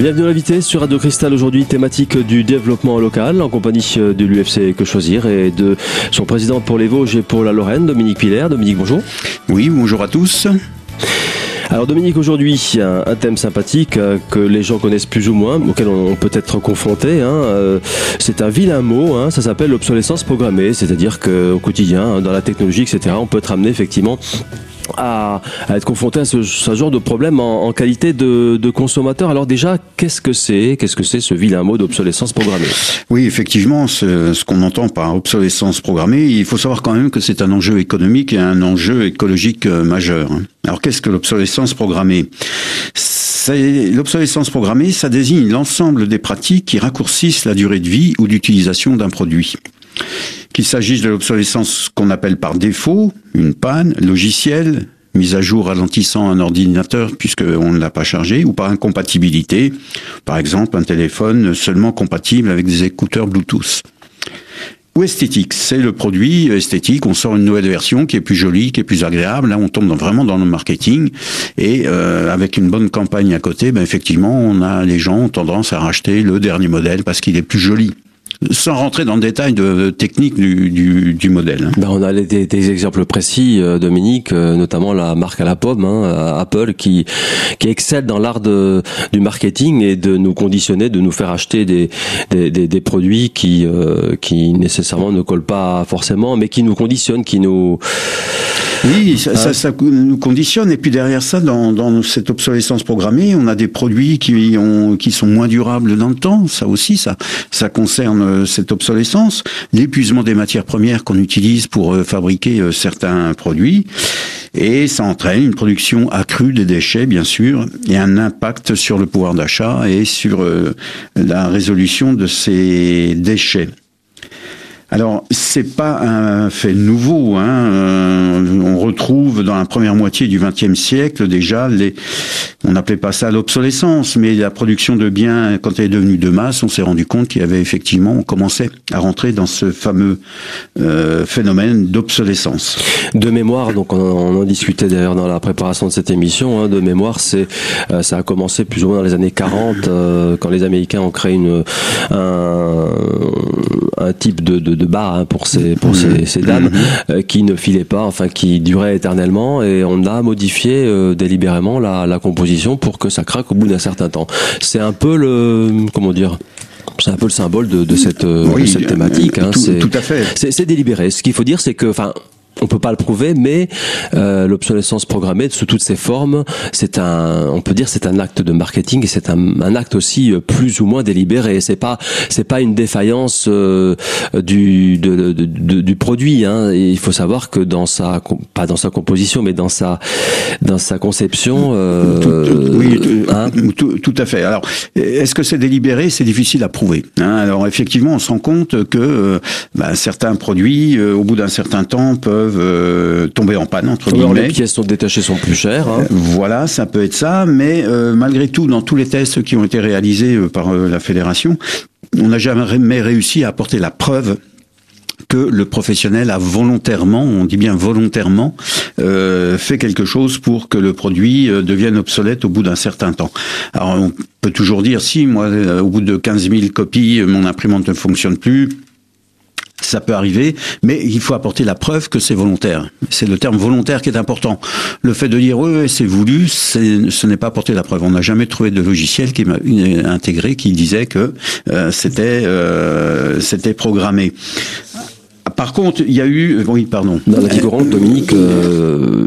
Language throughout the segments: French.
Bienvenue à l'invité sur Radio Cristal aujourd'hui, thématique du développement local en compagnie de l'UFC Que Choisir et de son président pour les Vosges et pour la Lorraine, Dominique Piller. Dominique, bonjour. Oui, bonjour à tous. Alors Dominique, aujourd'hui, un, un thème sympathique euh, que les gens connaissent plus ou moins, auquel on, peut être confronté. Hein, euh, c'est un vilain mot, hein, ça s'appelle l'obsolescence programmée, c'est-à-dire qu'au quotidien, hein, dans la technologie, etc., on peut être amené effectivement à, être confronté à ce, genre de problème en, qualité de, consommateur. Alors déjà, qu'est-ce que c'est Qu'est-ce que c'est ce vilain mot d'obsolescence programmée? Oui, effectivement, ce, qu'on entend par obsolescence programmée, il faut savoir quand même que c'est un enjeu économique et un enjeu écologique euh, majeur. Hein. Alors qu'est-ce que l'obsolescence programmée? L'obsolescence programmée, ça désigne l'ensemble des pratiques qui raccourcissent la durée de vie ou d'utilisation d'un produit qu'il s'agisse de l'obsolescence qu'on appelle par défaut, une panne, logiciel, mise à jour ralentissant un ordinateur puisqu'on ne l'a pas chargé, ou par incompatibilité, par exemple un téléphone seulement compatible avec des écouteurs Bluetooth. Ou esthétique, c'est le produit esthétique, on sort une nouvelle version qui est plus jolie, qui est plus agréable, là on tombe vraiment dans le marketing, et euh, avec une bonne campagne à côté, ben effectivement on a les gens ont tendance à racheter le dernier modèle parce qu'il est plus joli sans rentrer dans le détail de technique du, du, du modèle. Hein. Ben on a des, des, exemples précis, euh, Dominique, euh, notamment la marque à la pomme, hein, Apple, qui qui excelle dans l'art du marketing et de nous conditionner, de nous faire acheter des des, des, des produits qui euh, qui nécessairement ne collent pas forcément, mais qui nous conditionnent, qui nous oui, ça, ça, ça, nous conditionne. Et puis derrière ça, dans, dans, cette obsolescence programmée, on a des produits qui, ont, qui sont moins durables dans le temps. Ça aussi, ça, ça concerne euh, cette obsolescence. L'épuisement des matières premières qu'on utilise pour euh, fabriquer euh, certains produits. Et ça entraîne une production accrue des déchets, bien sûr, et un impact sur le pouvoir d'achat et sur la résolution de ces déchets. Alors, c'est pas un fait nouveau. Hein. Euh, on retrouve dans la première moitié du XXe siècle déjà les, on n'appelait pas ça l'obsolescence, mais la production de biens quand elle est devenue de masse, on s'est rendu compte qu'il y avait effectivement, on commençait à rentrer dans ce fameux euh, phénomène d'obsolescence. De mémoire, donc on, en discutait d'ailleurs dans la préparation de cette émission. Hein, de mémoire, c'est euh, ça a commencé plus ou moins dans les années 40 quand les Américains ont créé une un, un type de, de de bas hein, pour ces pour ces, ces dames mm-hmm. euh, qui ne filaient pas, enfin qui duraient éternellement, et on a modifié euh, délibérément la, la composition pour que ça craque au bout d'un certain temps. C'est un peu le comment dire c'est un peu le symbole de, de cette, euh, de cette thématique. Hein, tout, tout, à fait. C'est délibéré. Ce qu'il faut dire, c'est que, enfin, on peut pas le prouver, mais euh, l'obsolescence programmée sous toutes ses formes, c'est un, on peut dire, c'est un acte de marketing et c'est un, un, acte aussi euh, plus ou moins délibéré. C'est pas, c'est pas une défaillance euh, du de, de, de, du produit. Hein. Et il faut savoir que dans sa, pas dans sa composition, mais dans sa, dans sa conception. Euh, tout, oui, hein tout, tout, à fait. Alors, est-ce que c'est délibéré? C'est difficile à prouver. Hein. Alors, effectivement, on se rend compte que bah, certains produits, au bout d'un certain temps, peuvent euh, tomber en panne entre guillemets. les pièces sont détachées sont plus chères. Hein. Voilà, ça peut être ça, mais euh, malgré tout, dans tous les tests qui ont été réalisés euh, par la fédération, on n'a jamais réussi à apporter la preuve que le professionnel a volontairement, on dit bien volontairement, fait quelque chose pour que le produit devienne obsolète au bout d'un certain temps. Alors on peut toujours dire si moi au bout de 15 000 copies mon imprimante ne fonctionne plus, ça peut arriver, mais il faut apporter la preuve que c'est volontaire. C'est le terme volontaire qui est important. Le fait de dire oui, c'est voulu, ce n'est pas apporter la preuve. On n'a jamais trouvé de logiciel qui m'a intégré qui disait que euh, c'était euh, c'était programmé. Par contre, il y a eu, oui, pardon. Dans la vie courante, Dominique, euh,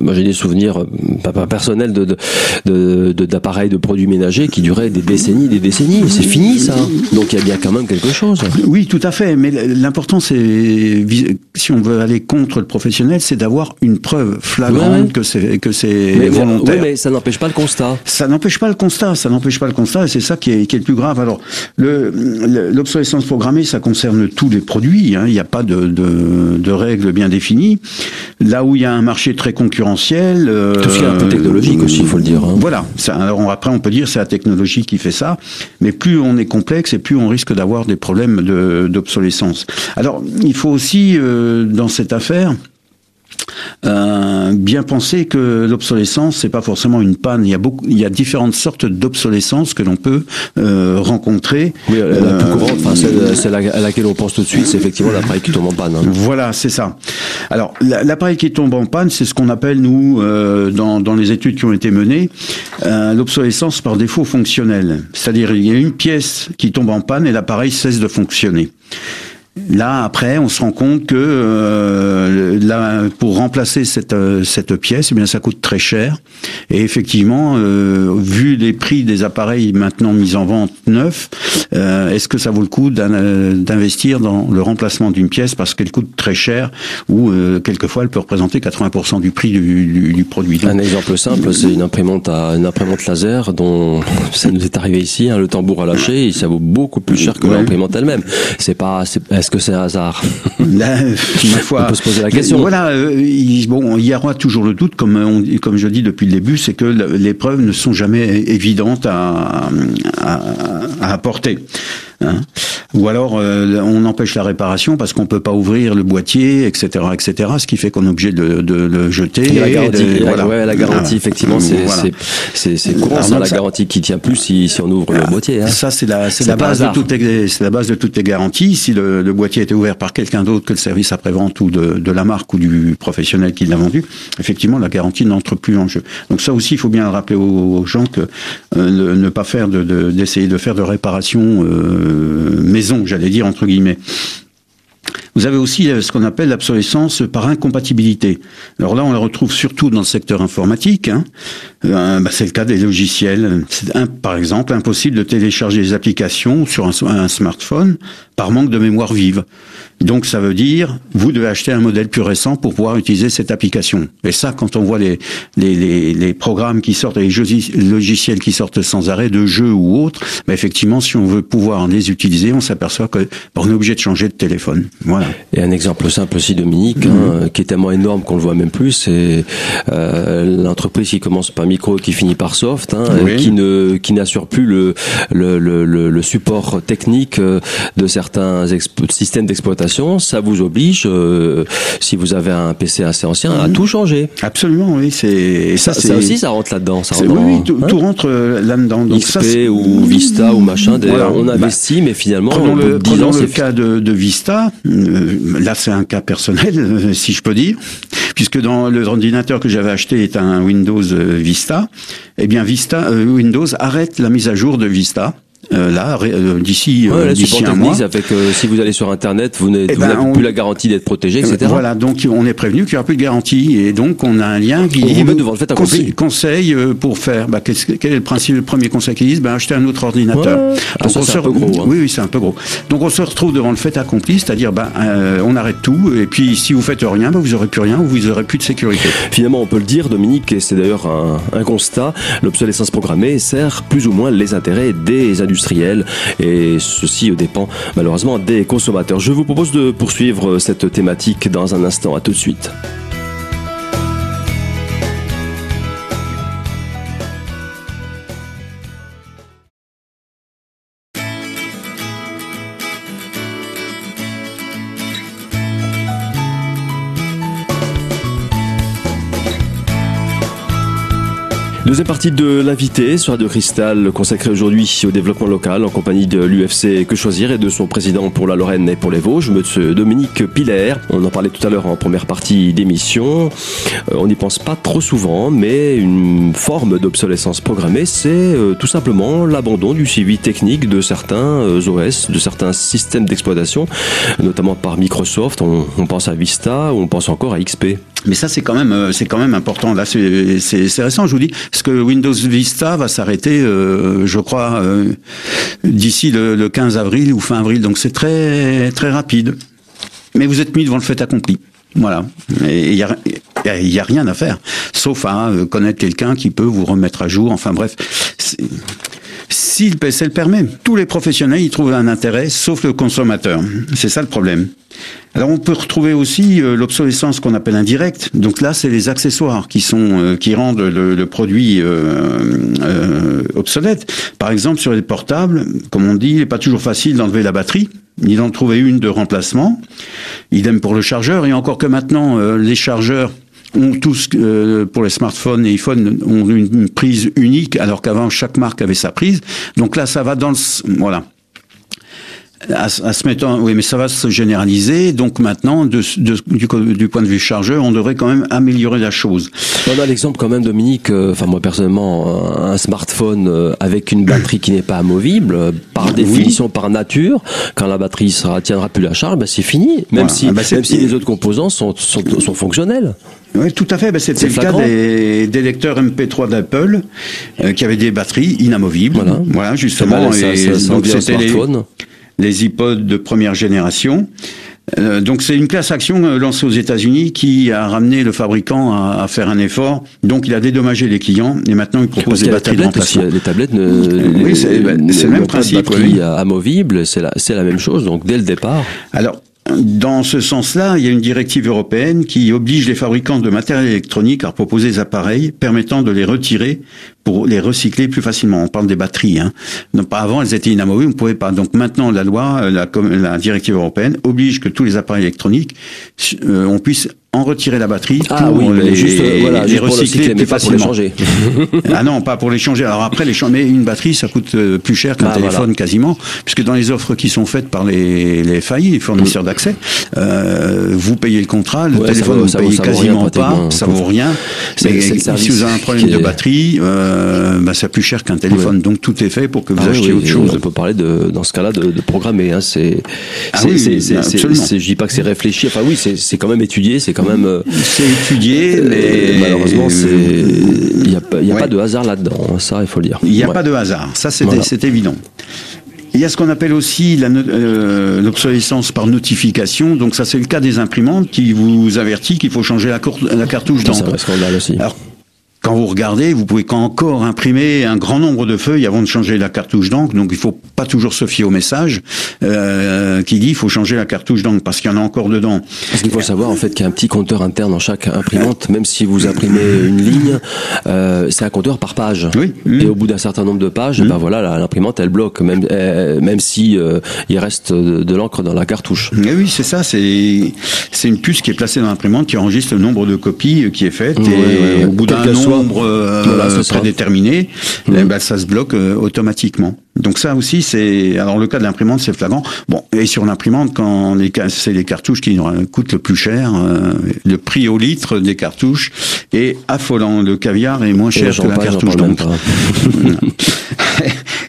moi j'ai des souvenirs euh, pas, personnels de, d'appareils de, produits ménagers qui duraient des décennies, des décennies. C'est fini ça. Donc il y a bien quand même quelque chose. Oui, tout à fait. Mais l'important, c'est si on veut aller contre le professionnel, c'est d'avoir une preuve flagrante que c'est que c'est volontaire. Oui, mais ça n'empêche pas le constat. Ça n'empêche pas le constat. Ça n'empêche pas le constat, et c'est ça qui est, qui est le plus grave. Alors, l'obsolescence programmée, ça concerne tous les produits. Hein. Il n'y a pas de, de, de règles bien définies. Là où il y a un marché très concurrentiel euh, Tout ce qui est un peu technologique aussi, il faut le dire. Hein. Voilà. alors après, on peut dire c'est la technologie qui fait ça, mais plus on est complexe et plus on risque d'avoir des problèmes d'obsolescence. Alors, il faut aussi, euh, dans cette affaire, euh, bien penser que l'obsolescence c'est pas forcément une panne. Il y a beaucoup, il y a différentes sortes d'obsolescence que l'on peut euh, rencontrer. Oui, la, plus euh, courante, enfin, celle, à laquelle on pense tout de suite, c'est effectivement l'appareil qui tombe en panne. Hein. Voilà, c'est ça. Alors l'appareil qui tombe en panne, c'est ce qu'on appelle nous euh, dans, dans les études qui ont été menées l'obsolescence par défaut fonctionnel. C'est-à-dire il y a une pièce qui tombe en panne et l'appareil cesse de fonctionner. Là, après, on se rend compte que euh, là, pour remplacer cette, euh, cette pièce, eh bien, ça coûte très cher. Et effectivement, euh, vu les prix des appareils maintenant mis en vente neufs, euh, est-ce que ça vaut le coup d'investir dans le remplacement d'une pièce parce qu'elle coûte très cher ou euh, quelquefois elle peut représenter 80% du prix du, du, produit? Un exemple simple, c'est une imprimante à une imprimante laser dont ça nous est arrivé ici, hein, le tambour à lâcher, et ça vaut beaucoup plus cher que l'imprimante elle-même. C'est pas, est-ce que c'est un hasard Là, on peut se poser la question. Voilà, euh, il, bon, il y aura toujours le doute, comme on, comme je dis depuis le début, c'est que les preuves ne sont jamais évidentes à, à, à apporter. Hein. Ou alors euh, on empêche la réparation parce qu'on peut pas ouvrir le boîtier, etc., etc. Ce qui fait qu'on est obligé de, de, le jeter. la garantie, voilà. ouais, la garantie effectivement, c'est c'est c'est courant ça, la garantie qui tient plus si, si on ouvre le ah, boîtier. Hein. Ça c'est la c'est la base de toutes les c'est la base de toutes les garanties. Si le, le boîtier était ouvert par quelqu'un d'autre que le service après vente ou de, de la marque ou du professionnel qui l'a vendu, effectivement la garantie n'entre plus en jeu. Donc ça aussi il faut bien rappeler aux, gens que euh, ne, pas faire de d'essayer de, faire de réparation euh, maison, j'allais dire entre guillemets. Vous avez aussi euh, ce qu'on appelle l'obsolescence par incompatibilité. Alors là, on la retrouve surtout dans le secteur informatique. Hein. Euh, bah, c'est le cas des logiciels. C'est par exemple impossible de télécharger des applications sur un, smartphone par manque de mémoire vive. Donc ça veut dire, vous devez acheter un modèle plus récent pour pouvoir utiliser cette application. Et ça, quand on voit les, les, les, les programmes qui sortent, les logiciels qui sortent sans arrêt, de jeux ou autres, bah effectivement, si on veut pouvoir les utiliser, on s'aperçoit qu'on bah, est obligé de changer de téléphone. Voilà. Et un exemple simple aussi, Dominique, hein, qui est tellement énorme qu'on le voit même plus, c'est euh, l'entreprise qui commence par micro et qui finit par soft, hein, qui ne qui n'assure plus le le, le, le support technique euh, de certains systèmes d'exploitation ça vous oblige, euh, si vous avez un PC assez ancien, à tout changer. Absolument, oui. C'est ça, ça, aussi, ça rentre là-dedans. oui, oui, tout, hein rentre euh, là-dedans. Donc XP ou Vista ou machin. On bah, investit, mais finalement, prenons le, le cas de, de Vista. Euh, là, c'est un cas personnel, si je peux dire, puisque dans le ordinateur que j'avais acheté est un Windows Vista. Eh bien, Vista, Windows arrête la mise à jour de Vista. Euh, là euh, d'ici euh, d'ici un mois. Avec, si vous allez sur internet, vous n'avez eh ben, plus la garantie d'être protégé, etc. Voilà, donc on est prévenu qu'il n'y aura plus de garantie et donc on a un lien qui dit devant le fait conseil, conseil pour faire. Bah, quel, est le principe, le premier conseil qu'ils disent? Ben acheter un autre ordinateur. Ah, donc on se gros, hein. Oui, oui, c'est un peu gros. Donc on se retrouve devant le fait accompli, c'est-à-dire ben on arrête tout et puis si vous faites rien, ben, vous aurez plus rien ou vous aurez plus de sécurité. Finalement, on peut le dire, Dominique, et c'est d'ailleurs un, un constat. L'obsolescence programmée sert plus ou moins les intérêts des et ceci dépend malheureusement des consommateurs. Je vous propose de poursuivre cette thématique dans un instant. À tout de suite. Deuxième partie de l'invité sur Radio Cristal consacrée aujourd'hui au développement local en compagnie de l'UFC Que Choisir et de son président pour la Lorraine et pour les Vosges, M. Dominique Piller. On en parlait tout à l'heure en première partie d'émission. Euh, on n'y pense pas trop souvent, mais une forme d'obsolescence programmée, c'est euh, tout simplement l'abandon du suivi technique de certains euh, OS, de certains systèmes d'exploitation, notamment par Microsoft. On pense à Vista ou on pense encore à XP. Mais ça, c'est quand même, c'est quand même important. Là, c'est récent, je vous dis que Windows Vista va s'arrêter, euh, je crois, euh, d'ici le, 15 avril ou fin avril. Donc c'est très très rapide. Mais vous êtes mis devant le fait accompli. Voilà. Et il y a, y a rien à faire, sauf à euh, connaître quelqu'un qui peut vous remettre à jour. Enfin bref, si le PC le permet, tous les professionnels y trouvent un intérêt, sauf le consommateur. C'est ça le problème. Alors on peut retrouver aussi euh, l'obsolescence qu'on appelle indirecte. Donc là, c'est les accessoires qui sont euh, qui rendent le, produit euh, obsolète. Par exemple, sur les portables, comme on dit, il n'est pas toujours facile d'enlever la batterie ni d'en trouver une de remplacement. Idem pour le chargeur. Et encore que maintenant, les chargeurs ont tous, euh, pour les smartphones et iPhone, ont une, prise unique, alors qu'avant chaque marque avait sa prise. Donc là, ça va dans le, voilà à, se mettre oui, mais ça va se généraliser. Donc maintenant, de, de, du, du, point de vue chargeur, on devrait quand même améliorer la chose. On a l'exemple quand même, Dominique. Euh, enfin, moi personnellement, un smartphone euh, avec une batterie qui n'est pas amovible, euh, par définition, par nature, quand la batterie sera tiendra plus la charge, ben c'est fini. Même si, ah bah, même si les autres composants sont, sont, sont fonctionnels. Oui, tout à fait. Ben, C'était le cas des, des, lecteurs MP3 d'Apple qui avaient des batteries inamovibles. Voilà, voilà justement. ça, ça, ça, donc les, les iPods de première génération. Euh, donc c'est une classe action euh, lancée aux États-Unis qui a ramené le fabricant à, faire un effort. Donc il a dédommagé les clients et maintenant il propose des batteries de remplacement. Les tablettes, ne, oui, c'est le même principe. Batterie amovible, c'est la, la même chose. Donc dès le départ. Alors dans ce sens-là, il y a une directive européenne qui oblige les fabricants de matériel électronique à proposer des appareils permettant de les retirer pour les recycler plus facilement. On parle des batteries. Hein. Non, pas avant, elles étaient inamovibles, on ne pouvait pas. Donc maintenant, la loi, la, la directive européenne oblige que tous les appareils électroniques, euh, on puisse en retirer la batterie ah, pour oui, les, juste, euh, voilà, les recycler plus facilement. Pour les changer. ah non, pas pour les changer. Alors après, les mais une batterie, ça coûte euh, plus cher qu'un bah, téléphone quasiment, puisque dans les offres qui sont faites par les, les FAI, les fournisseurs d'accès, euh, vous payez le contrat, le téléphone vous, payez quasiment pas, ça vaut rien. Mais si vous avez un problème de batterie, euh, bah, c'est plus cher qu'un téléphone. Donc tout est fait pour que vous ah achetiez autre chose. On peut parler de, dans ce cas-là de, de programmer. Hein. C'est, ah oui, je dis pas que c'est réfléchi. Enfin oui, c'est quand même étudié, c'est quand même. Euh, c'est étudié, euh, mais malheureusement, il n'y a, pas, y a pas de hasard là-dedans. Hein, ça, il faut le dire. Il n'y a pas de hasard. Ça, c'est évident. Il y a ce qu'on appelle aussi euh, l'obsolescence par notification. Donc ça, c'est le cas des imprimantes qui vous avertit qu'il faut changer la, la cartouche d'encre. Alors, quand vous regardez, vous pouvez encore imprimer un grand nombre de feuilles avant de changer la cartouche d'encre. Donc il faut pas toujours se fier au message euh, qui dit il faut changer la cartouche d'encre parce qu'il y en a encore dedans. Parce qu'il faut savoir en fait qu'il y a un petit compteur interne dans chaque imprimante. Même si vous imprimez une ligne, euh, c'est un compteur par page. Oui. Et au bout d'un certain nombre de pages, mmh. ben voilà, l'imprimante elle bloque même euh, même si euh, il reste de, l'encre dans la cartouche. Mais oui, c'est ça. C'est c'est une puce qui est placée dans l'imprimante qui enregistre le nombre de copies qui est faite et au bout d'un nombre euh, prédéterminé, mmh. eh ben, ça se bloque euh, automatiquement. Donc ça aussi, c'est alors le cas de l'imprimante, c'est flagrant. Bon, et sur l'imprimante, quand c'est les cartouches qui coûtent le plus cher, euh, le prix au litre des cartouches est affolant. Le caviar est moins cher que la cartouche d'encre.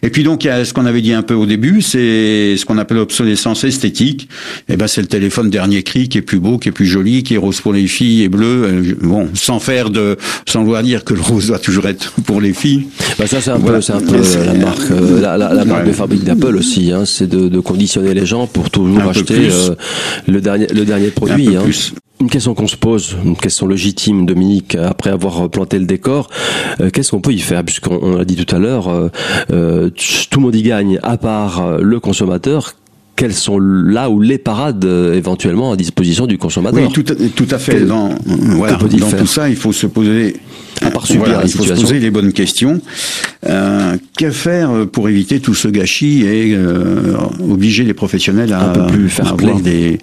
Et puis donc il y a ce qu'on avait dit un peu au début, c'est ce qu'on appelle l'obsolescence esthétique. Et eh ben c'est le téléphone dernier cri qui est plus beau, qui est plus joli, qui est rose pour les filles et bleu. Euh, bon, sans faire de, sans vouloir dire que le rose doit toujours être pour les filles. Ben ça c'est un peu, c'est un peu la marque, euh, la, la, marque de fabrique d'Apple aussi. Hein, c'est de, de, conditionner les gens pour toujours acheter euh, le dernier, le dernier produit. Un peu hein. Une question qu'on se pose, une question légitime, Dominique, après avoir planté le décor, euh, qu'est-ce qu'on peut y faire? Puisqu'on l'a dit tout à l'heure, euh, tout le monde y gagne, à part le consommateur quelles sont là où les parades éventuellement à disposition du consommateur? Oui, tout, tout à fait. dans, voilà, dans tout ça, il faut se poser à part voilà, il faut se poser les bonnes questions. Euh, que faire pour éviter tout ce gâchis et euh, obliger les professionnels à, plus faire avoir des,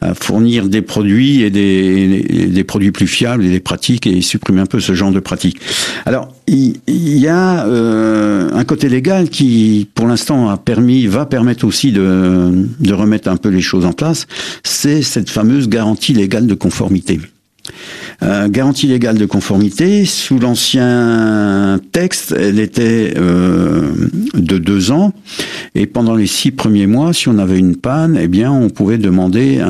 à fournir des produits et des, des produits plus fiables et des pratiques et supprimer un peu ce genre de pratiques. Alors, il, y a euh, un côté légal qui, pour l'instant, a permis, va permettre aussi de, de remettre un peu les choses en place. C'est cette fameuse garantie légale de conformité. Euh, garantie légale de conformité, sous l'ancien texte, elle était euh, de deux ans. Et pendant les six premiers mois, si on avait une panne, eh bien, on pouvait demander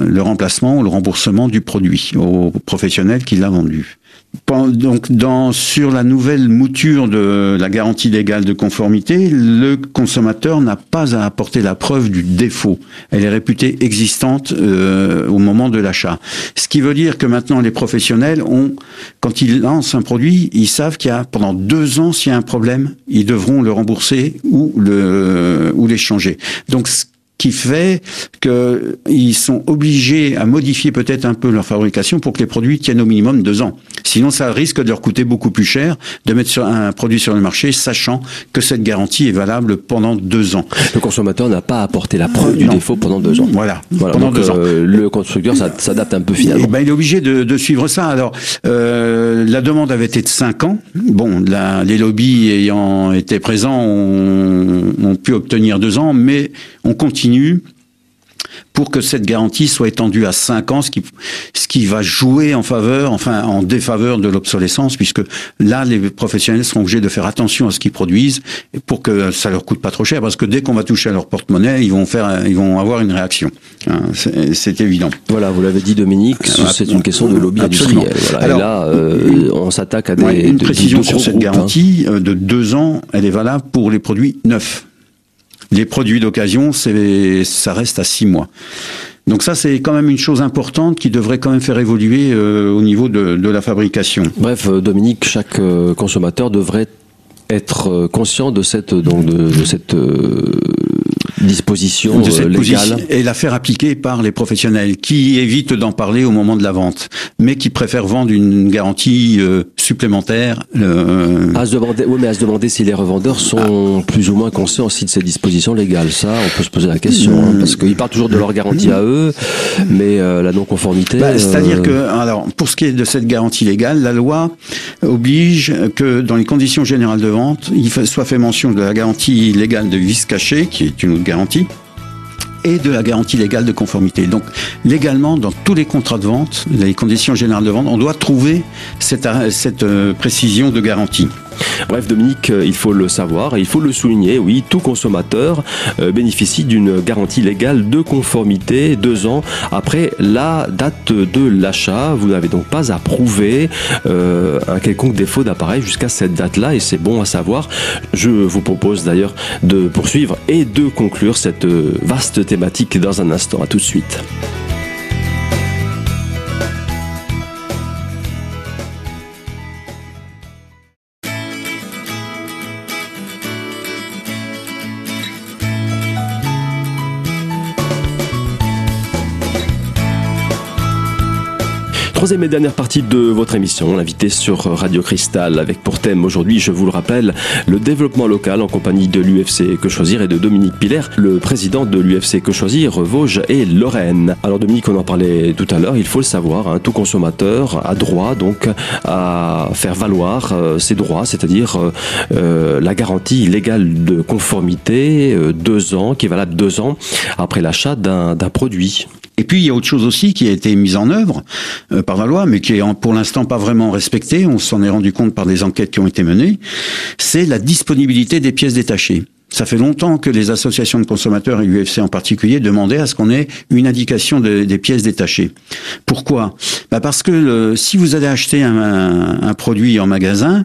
le remplacement ou le remboursement du produit au professionnel qui l'a vendu donc dans, sur la nouvelle mouture de la garantie légale de conformité, le consommateur n'a pas à apporter la preuve du défaut. Elle est réputée existante euh, au moment de l'achat. Ce qui veut dire que maintenant les professionnels ont, quand ils lancent un produit, ils savent qu'il y a pendant deux ans, s'il y a un problème, ils devront le rembourser ou le ou l'échanger. Donc qui fait qu'ils sont obligés à modifier peut-être un peu leur fabrication pour que les produits tiennent au minimum deux ans. Sinon, ça risque de leur coûter beaucoup plus cher de mettre sur un produit sur le marché, sachant que cette garantie est valable pendant deux ans. Le consommateur n'a pas apporté la preuve du défaut pendant deux ans. Voilà, pendant deux ans. Euh, le constructeur s'adapte un peu finalement. Ben, il est obligé de, de suivre ça. Alors, euh, la demande avait été de cinq ans. Bon, la, les lobbies ayant été présents ont, ont pu obtenir deux ans, mais on continue pour que cette garantie soit étendue à 5 ans, ce qui, ce qui va jouer en faveur, enfin en défaveur de l'obsolescence, puisque là, les professionnels seront obligés de faire attention à ce qu'ils produisent pour que ça leur coûte pas trop cher, parce que dès qu'on va toucher à leur porte-monnaie, ils vont faire, ils vont avoir une réaction. Hein, c'est évident. Voilà, vous l'avez dit, Dominique, c'est une question de lobby industriel. et là, euh, on s'attaque à des une précision sur cette hein. garantie euh, de deux ans, elle est valable pour les produits neufs. Les produits d'occasion, ça reste à six mois. Donc ça, c'est quand même une chose importante qui devrait quand même faire évoluer euh, au niveau de, de, la fabrication. Bref, euh, Dominique, chaque euh, consommateur devrait être conscient de cette donc de, de cette disposition de cette légale et la faire appliquer par les professionnels qui évitent d'en parler au moment de la vente, mais qui préfèrent vendre une garantie supplémentaire. Euh... À se demander, oui, mais à se demander si les revendeurs sont plus ou moins conscients aussi de ces dispositions légales. Ça, on peut se poser la question, hein, parce qu'ils parlent toujours de leur garantie à eux, mais euh, la non-conformité. Bah, C'est-à-dire euh, que, alors, pour ce qui est de cette garantie légale, la loi oblige que dans les conditions générales de vente, il soit fait mention de la garantie légale de vice caché, qui est une autre garantie, et de la garantie légale de conformité. Donc légalement, dans tous les contrats de vente, les conditions générales de vente, on doit trouver cette, cette euh, précision de garantie. Bref, Dominique, euh, il faut le savoir et il faut le souligner. Oui, tout consommateur euh, bénéficie d'une garantie légale de conformité deux ans après la date de l'achat. Vous n'avez donc pas à prouver euh, un quelconque défaut d'appareil jusqu'à cette date-là et c'est bon à savoir. Je vous propose d'ailleurs de poursuivre et de conclure cette vaste thématique dans un instant. À tout de suite. Troisième et dernière partie de votre émission, l'invité sur Radio Cristal, avec pour thème aujourd'hui, je vous le rappelle, le développement local en compagnie de l'UFC Que Choisir et de Dominique Piller, le président de l'UFC Que Choisir, Vosges et Lorraine. Alors Dominique, on en parlait tout à l'heure, il faut le savoir, hein, tout consommateur a droit donc à faire valoir euh, ses droits, c'est-à-dire euh, euh, la garantie légale de conformité, deux ans, qui est valable deux ans après l'achat d'un produit. Et puis il y a autre chose aussi qui a été mise en œuvre euh, par la loi, mais qui est pour l'instant pas vraiment respectée. On s'en est rendu compte par des enquêtes qui ont été menées. C'est la disponibilité des pièces détachées. Ça fait longtemps que les associations de consommateurs et l'UFC en particulier demandaient à ce qu'on ait une indication des pièces détachées. Pourquoi? Bah Parce que si vous allez acheter un, un produit en magasin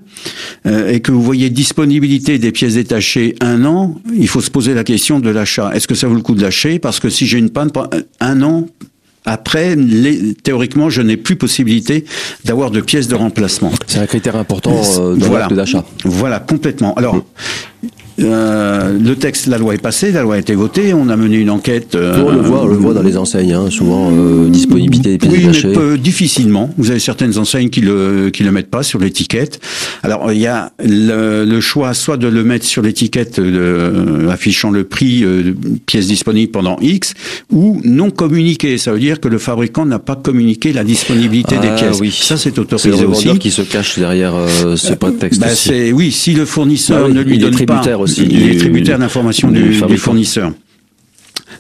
euh, et que vous voyez disponibilité des pièces détachées un an, il faut se poser la question de l'achat. Est-ce que ça vaut le coup de l'acheter? Parce que si j'ai une panne, un an, après, les, théoriquement, je n'ai plus possibilité d'avoir de pièces de remplacement. C'est un critère important euh, dans l'acte d'achat. Voilà, complètement. Alors. Euh, le texte, la loi est passée, la loi a été votée, on a mené une enquête. Euh, on le voit, on le voit dans les enseignes, hein, souvent euh, disponibilité des pièces oui, détachées. mais difficilement. Vous avez certaines enseignes qui le qui le mettent pas sur l'étiquette. Alors il y a le, le, choix soit de le mettre sur l'étiquette euh, affichant le prix euh, pièces disponibles pendant X, ou non communiqué. Ça veut dire que le fabricant n'a pas communiqué la disponibilité des ah pièces. Oui. Ça c'est autorisé le aussi. qui se cache derrière ce prétexte. Bah, c'est oui, si le fournisseur bah ne lui donne pas aussi. Il est tributaire d'informations du, du, fournisseur.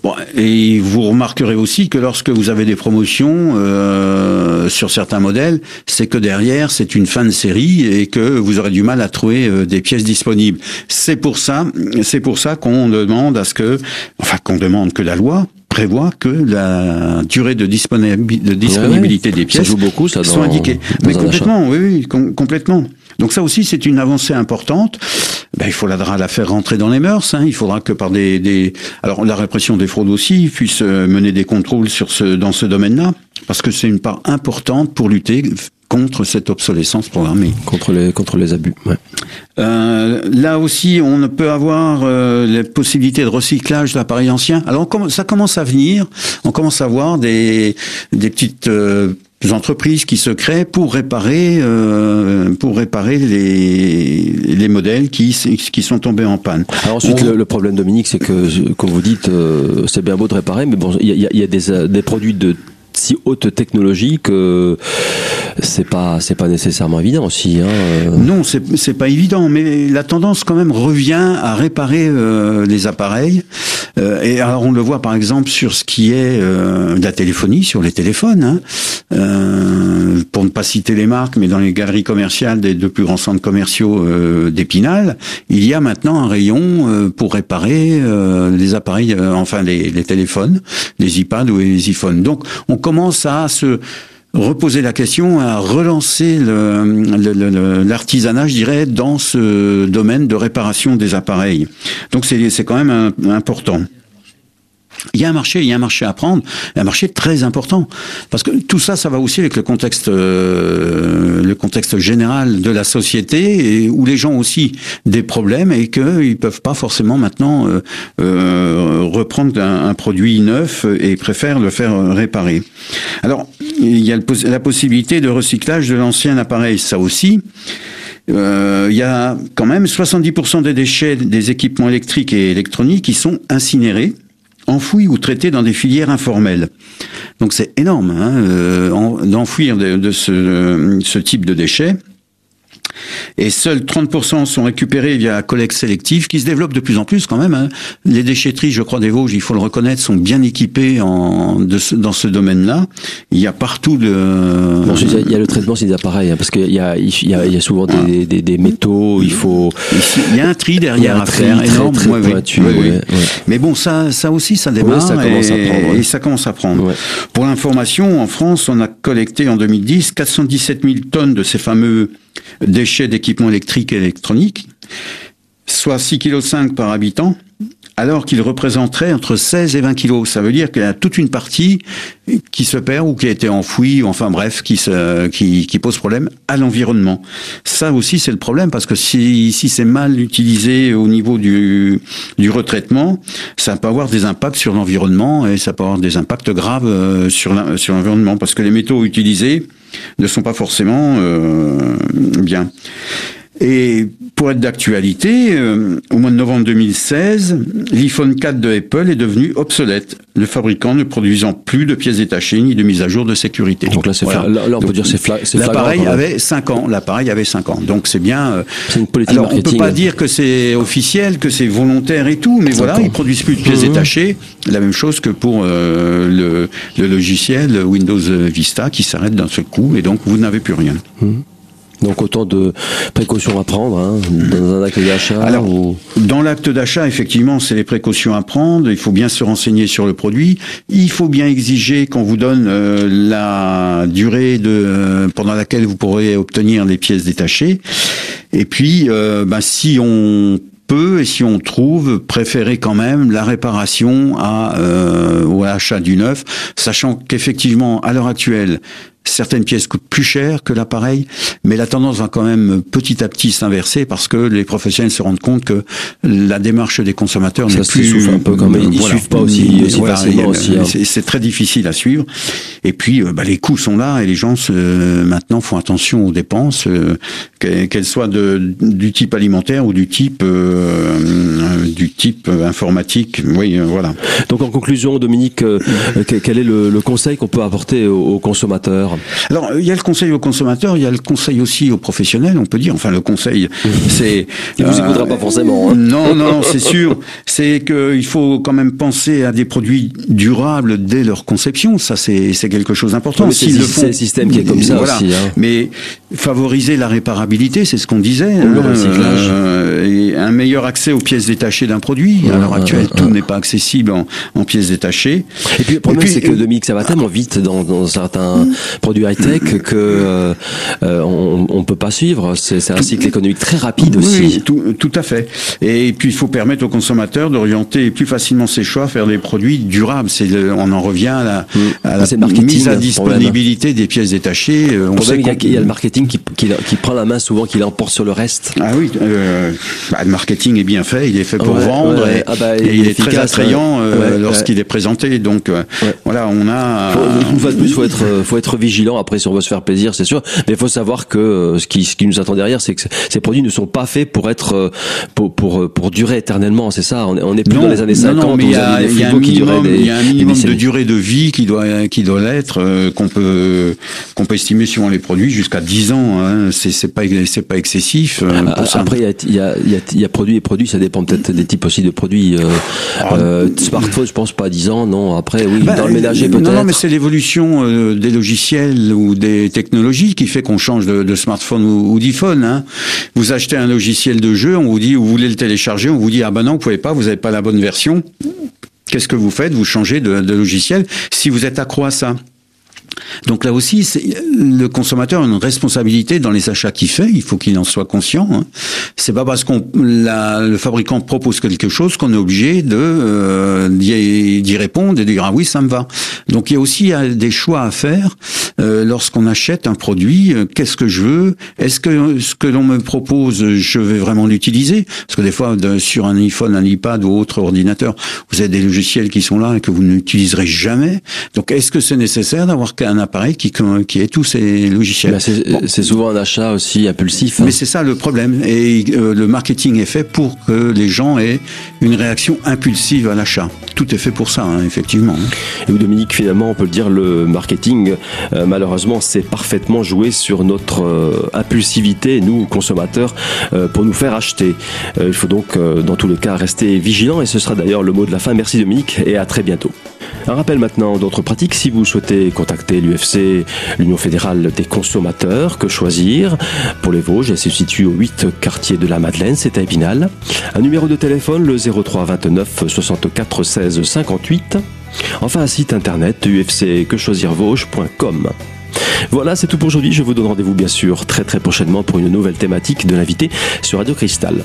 Bon, et vous remarquerez aussi que lorsque vous avez des promotions euh, sur certains modèles, c'est que derrière c'est une fin de série et que vous aurez du mal à trouver euh, des pièces disponibles. C'est pour ça, c'est pour ça qu'on demande à ce que, enfin qu'on demande que la loi prévoit que la durée de, de disponibilité des pièces ça joue beaucoup, ça, soit indiquée. Mais complètement, oui, oui, complètement. Donc ça aussi, c'est une avancée importante. Ben, il faudra la faire rentrer dans les mœurs. Hein. Il faudra que par des, des, alors la répression des fraudes aussi puisse euh, mener des contrôles sur ce, dans ce domaine-là, parce que c'est une part importante pour lutter contre cette obsolescence programmée. Contre les, contre les abus. Ouais. Euh, là aussi, on peut avoir euh, les possibilités de recyclage d'appareils anciens. Alors, ça commence à venir. On commence à voir des, des petites euh, entreprises qui se créent pour réparer euh, pour réparer les, les modèles qui qui sont tombés en panne. Alors ensuite le, problème Dominique c'est que comme vous dites euh, c'est bien beau de réparer mais bon il y a, y a des, des produits de si haute technologie que c'est pas c'est pas nécessairement évident aussi. Hein. Euh. Non, c'est pas évident, mais la tendance quand même revient à réparer euh, les appareils. Euh, et alors on le voit par exemple sur ce qui est euh, de la téléphonie, sur les téléphones. Hein. Euh, pour ne pas citer les marques, mais dans les galeries commerciales des deux plus grands centres commerciaux d'Épinal, il y a maintenant un rayon pour réparer les appareils, enfin les, les téléphones, les iPads ou les iPhones. Donc on commence à se reposer la question, à relancer l'artisanat, je dirais, dans ce domaine de réparation des appareils. Donc c'est quand même important. Il y a un marché, il y a un marché à prendre, un marché très important, parce que tout ça, ça va aussi avec le contexte, euh, le contexte général de la société, et où les gens ont aussi des problèmes et qu'ils peuvent pas forcément maintenant euh, euh, reprendre un, produit neuf et préfèrent le faire réparer. Alors, il y a la possibilité de recyclage de l'ancien appareil, ça aussi. il y a quand même 70% des déchets des équipements électriques et électroniques qui sont incinérés enfouis ou traités dans des filières informelles. Donc c'est énorme hein, euh, d'enfouir de, ce, ce type de déchets et seuls 30% sont récupérés via collecte sélective qui se développe de plus en plus quand même. Hein. Les déchetteries, je crois, des Vosges, il faut le reconnaître, sont bien équipées en, de dans ce domaine-là. Il y a partout le... Bon, il y a le traitement, c'est des appareils, hein, parce qu'il y a, il y, a, il y a souvent des, des, des, métaux, il faut... Il y a un tri derrière à faire, énorme. Mais bon, ça, ça aussi, ça démarre ça commence et, à prendre, et ça commence à prendre. Pour l'information, en France, on a collecté en 2010 417 000 tonnes de ces fameux déchets d'équipements électriques et électroniques, soit 6,5 kg par habitant, alors qu'il représenterait entre 16 et 20 kilos. Ça veut dire qu'il y a toute une partie qui se perd ou qui a été enfouie, enfin bref, qui, se, qui, qui pose problème à l'environnement. Ça aussi, c'est le problème, parce que si, si c'est mal utilisé au niveau du, du retraitement, ça peut avoir des impacts sur l'environnement et ça peut avoir des impacts graves euh, sur l'environnement, parce que les métaux utilisés ne sont pas forcément euh, bien. Et pour être d'actualité, euh, au mois de novembre 2016, l'iPhone 4 de Apple est devenu obsolète, le fabricant ne produisant plus de pièces détachées ni de mise à jour de sécurité. Donc là, c'est là, on peut dire c'est L'appareil avait 5 ans. L'appareil avait 5 ans. Donc c'est bien. Euh, c'est une politique alors, on peut pas dire que c'est officiel, que c'est volontaire et tout, mais voilà, ils produisent plus de pièces mmh. détachées. La même chose que pour euh, le, logiciel Windows Vista qui s'arrête d'un seul coup et donc vous n'avez plus rien. Mmh. Donc autant de précautions à prendre hein, dans un acte d'achat. Alors, dans l'acte d'achat, effectivement, c'est les précautions à prendre. Il faut bien se renseigner sur le produit. Il faut bien exiger qu'on vous donne euh, la durée de euh, pendant laquelle vous pourrez obtenir les pièces détachées. Et puis, euh, ben, si on peut et si on trouve, préférer quand même la réparation à euh, ou à l'achat du neuf, sachant qu'effectivement à l'heure actuelle certaines pièces coûtent plus cher que l'appareil, mais la tendance va quand même petit à petit s'inverser parce que les professionnels se rendent compte que la démarche des consommateurs n'est plus un peu quand même. Ils suivent pas aussi, aussi facilement aussi. Hein. C'est très difficile à suivre. Et puis euh, bah, les coûts sont là et les gens se, maintenant font attention aux dépenses, euh, qu'elles soient de, du type alimentaire ou du type euh, du type informatique. Oui, voilà. Donc en conclusion, Dominique, quel est le, le conseil qu'on peut apporter aux consommateurs? Alors, il y a le conseil aux consommateurs, il y a le conseil aussi aux professionnels, on peut dire. Enfin, le conseil, c'est... Il vous écoutera pas forcément. Hein. Non, non, c'est sûr. C'est qu'il faut quand même penser à des produits durables dès leur conception. Ça, c'est quelque chose d'important. c'est le système qui est comme ça aussi. Hein. Mais favoriser la réparabilité, c'est ce qu'on disait. Le hein, recyclage. Euh, et un meilleur accès aux pièces détachées d'un produit. à l'heure actuelle, tout n'est pas accessible en, pièces détachées. Et puis, le problème, c'est que, Dominique, ça va tellement vite dans, dans certains produits high-tech que euh, euh, on, on peut pas suivre. C'est un cycle économique très rapide aussi. Oui, tout, tout, à fait. Et puis il faut permettre aux consommateurs d'orienter plus facilement ses choix vers des produits durables. C'est on en revient à la, Mm. à la mise à disponibilité des pièces détachées. Euh, On On sait il, y a, qu'on- il y a le marketing qui, qui, qui prend la main souvent, qui l'emporte sur le reste. Ah oui, euh, bah, le marketing est bien fait, il est fait pour Ouais, vendre ouais, et, ah bah, et il il est très attrayant ouais. euh, lorsqu'il est présenté. Donc voilà, on a. Faut- Une fois de plus, faut être, faut être vigilant. Après, si on veut se faire plaisir, c'est sûr. Mais il faut savoir que euh, ce qui, ce qui nous attend derrière, c'est que ces produits ne sont pas faits pour être, euh, pour, pour, euh, pour durer éternellement. C'est ça. On est, on est plus dans les années 50 non, non, mais il y a, y a un minimum, des, y a un minimum de durée de vie qui doit qui doit l'être euh, qu'on peut qu'on peut estimer suivant les produits jusqu'à 10 ans. Hein. C'est c'est pas c'est pas excessif. euh, Ah, pour. Après, il y a, il y, a, il y, produits et produits, ça dépend peut-être des types aussi de produits. Euh, Ah. smartphone, je pense pas à 10 ans, non. Après, oui, Ben, dans le ménager non, peut-être. Non, mais c'est l'évolution des logiciels ou des technologies qui fait qu'on change de, smartphone ou, d'iPhone. Hein. Vous achetez un logiciel de jeu, on vous dit, vous voulez le télécharger, on vous dit, ah ben non, vous pouvez pas, vous n'avez pas la bonne version. Qu'est-ce que vous faites? Vous changez de logiciel si vous êtes accro à ça. Donc là aussi, le consommateur a une responsabilité dans les achats qu'il fait. Il faut qu'il en soit conscient. Hein. C'est pas parce qu'on le fabricant propose quelque chose qu'on est obligé de euh, d'y répondre et de dire ah oui ça me va. Donc il y a aussi des choix à faire euh, lorsqu'on achète un produit. euh, Qu'est-ce que je veux Est-ce que ce que l'on me propose, je vais vraiment l'utiliser? Parce que des fois, sur un iPhone, un iPad ou autre ordinateur, vous avez des logiciels qui sont là et que vous n'utiliserez jamais. Donc est-ce que c'est nécessaire d'avoir un appareil qui qui ait tous ces logiciels Ben, c'est Bon. souvent un achat aussi impulsif. hein. Mais c'est ça le problème. Et euh, le marketing est fait pour que les gens aient une réaction impulsive à l'achat. Tout est fait pour ça, hein, effectivement. Et où Dominique, finalement, on peut le dire, le marketing, euh, malheureusement, c'est parfaitement joué sur notre euh, impulsivité, nous, consommateurs, pour nous faire acheter. Il faut donc, dans tous les cas, rester vigilant, et ce sera d'ailleurs le mot de la fin. Merci Dominique, et à très bientôt. Un rappel maintenant d'autres pratiques. Si vous souhaitez contacter l'UFC, l'Union fédérale des consommateurs, que choisir? Pour les Vosges, elle se situe au 8 quartier de la Madeleine, c'est à Épinal. Un numéro de téléphone, le 03 29 64 16 58. Enfin, un site internet, ufcquechoisirvosges.com. Voilà, c'est tout pour aujourd'hui. Je vous donne rendez-vous bien sûr très très prochainement pour une nouvelle thématique de l'invité sur Radio Cristal.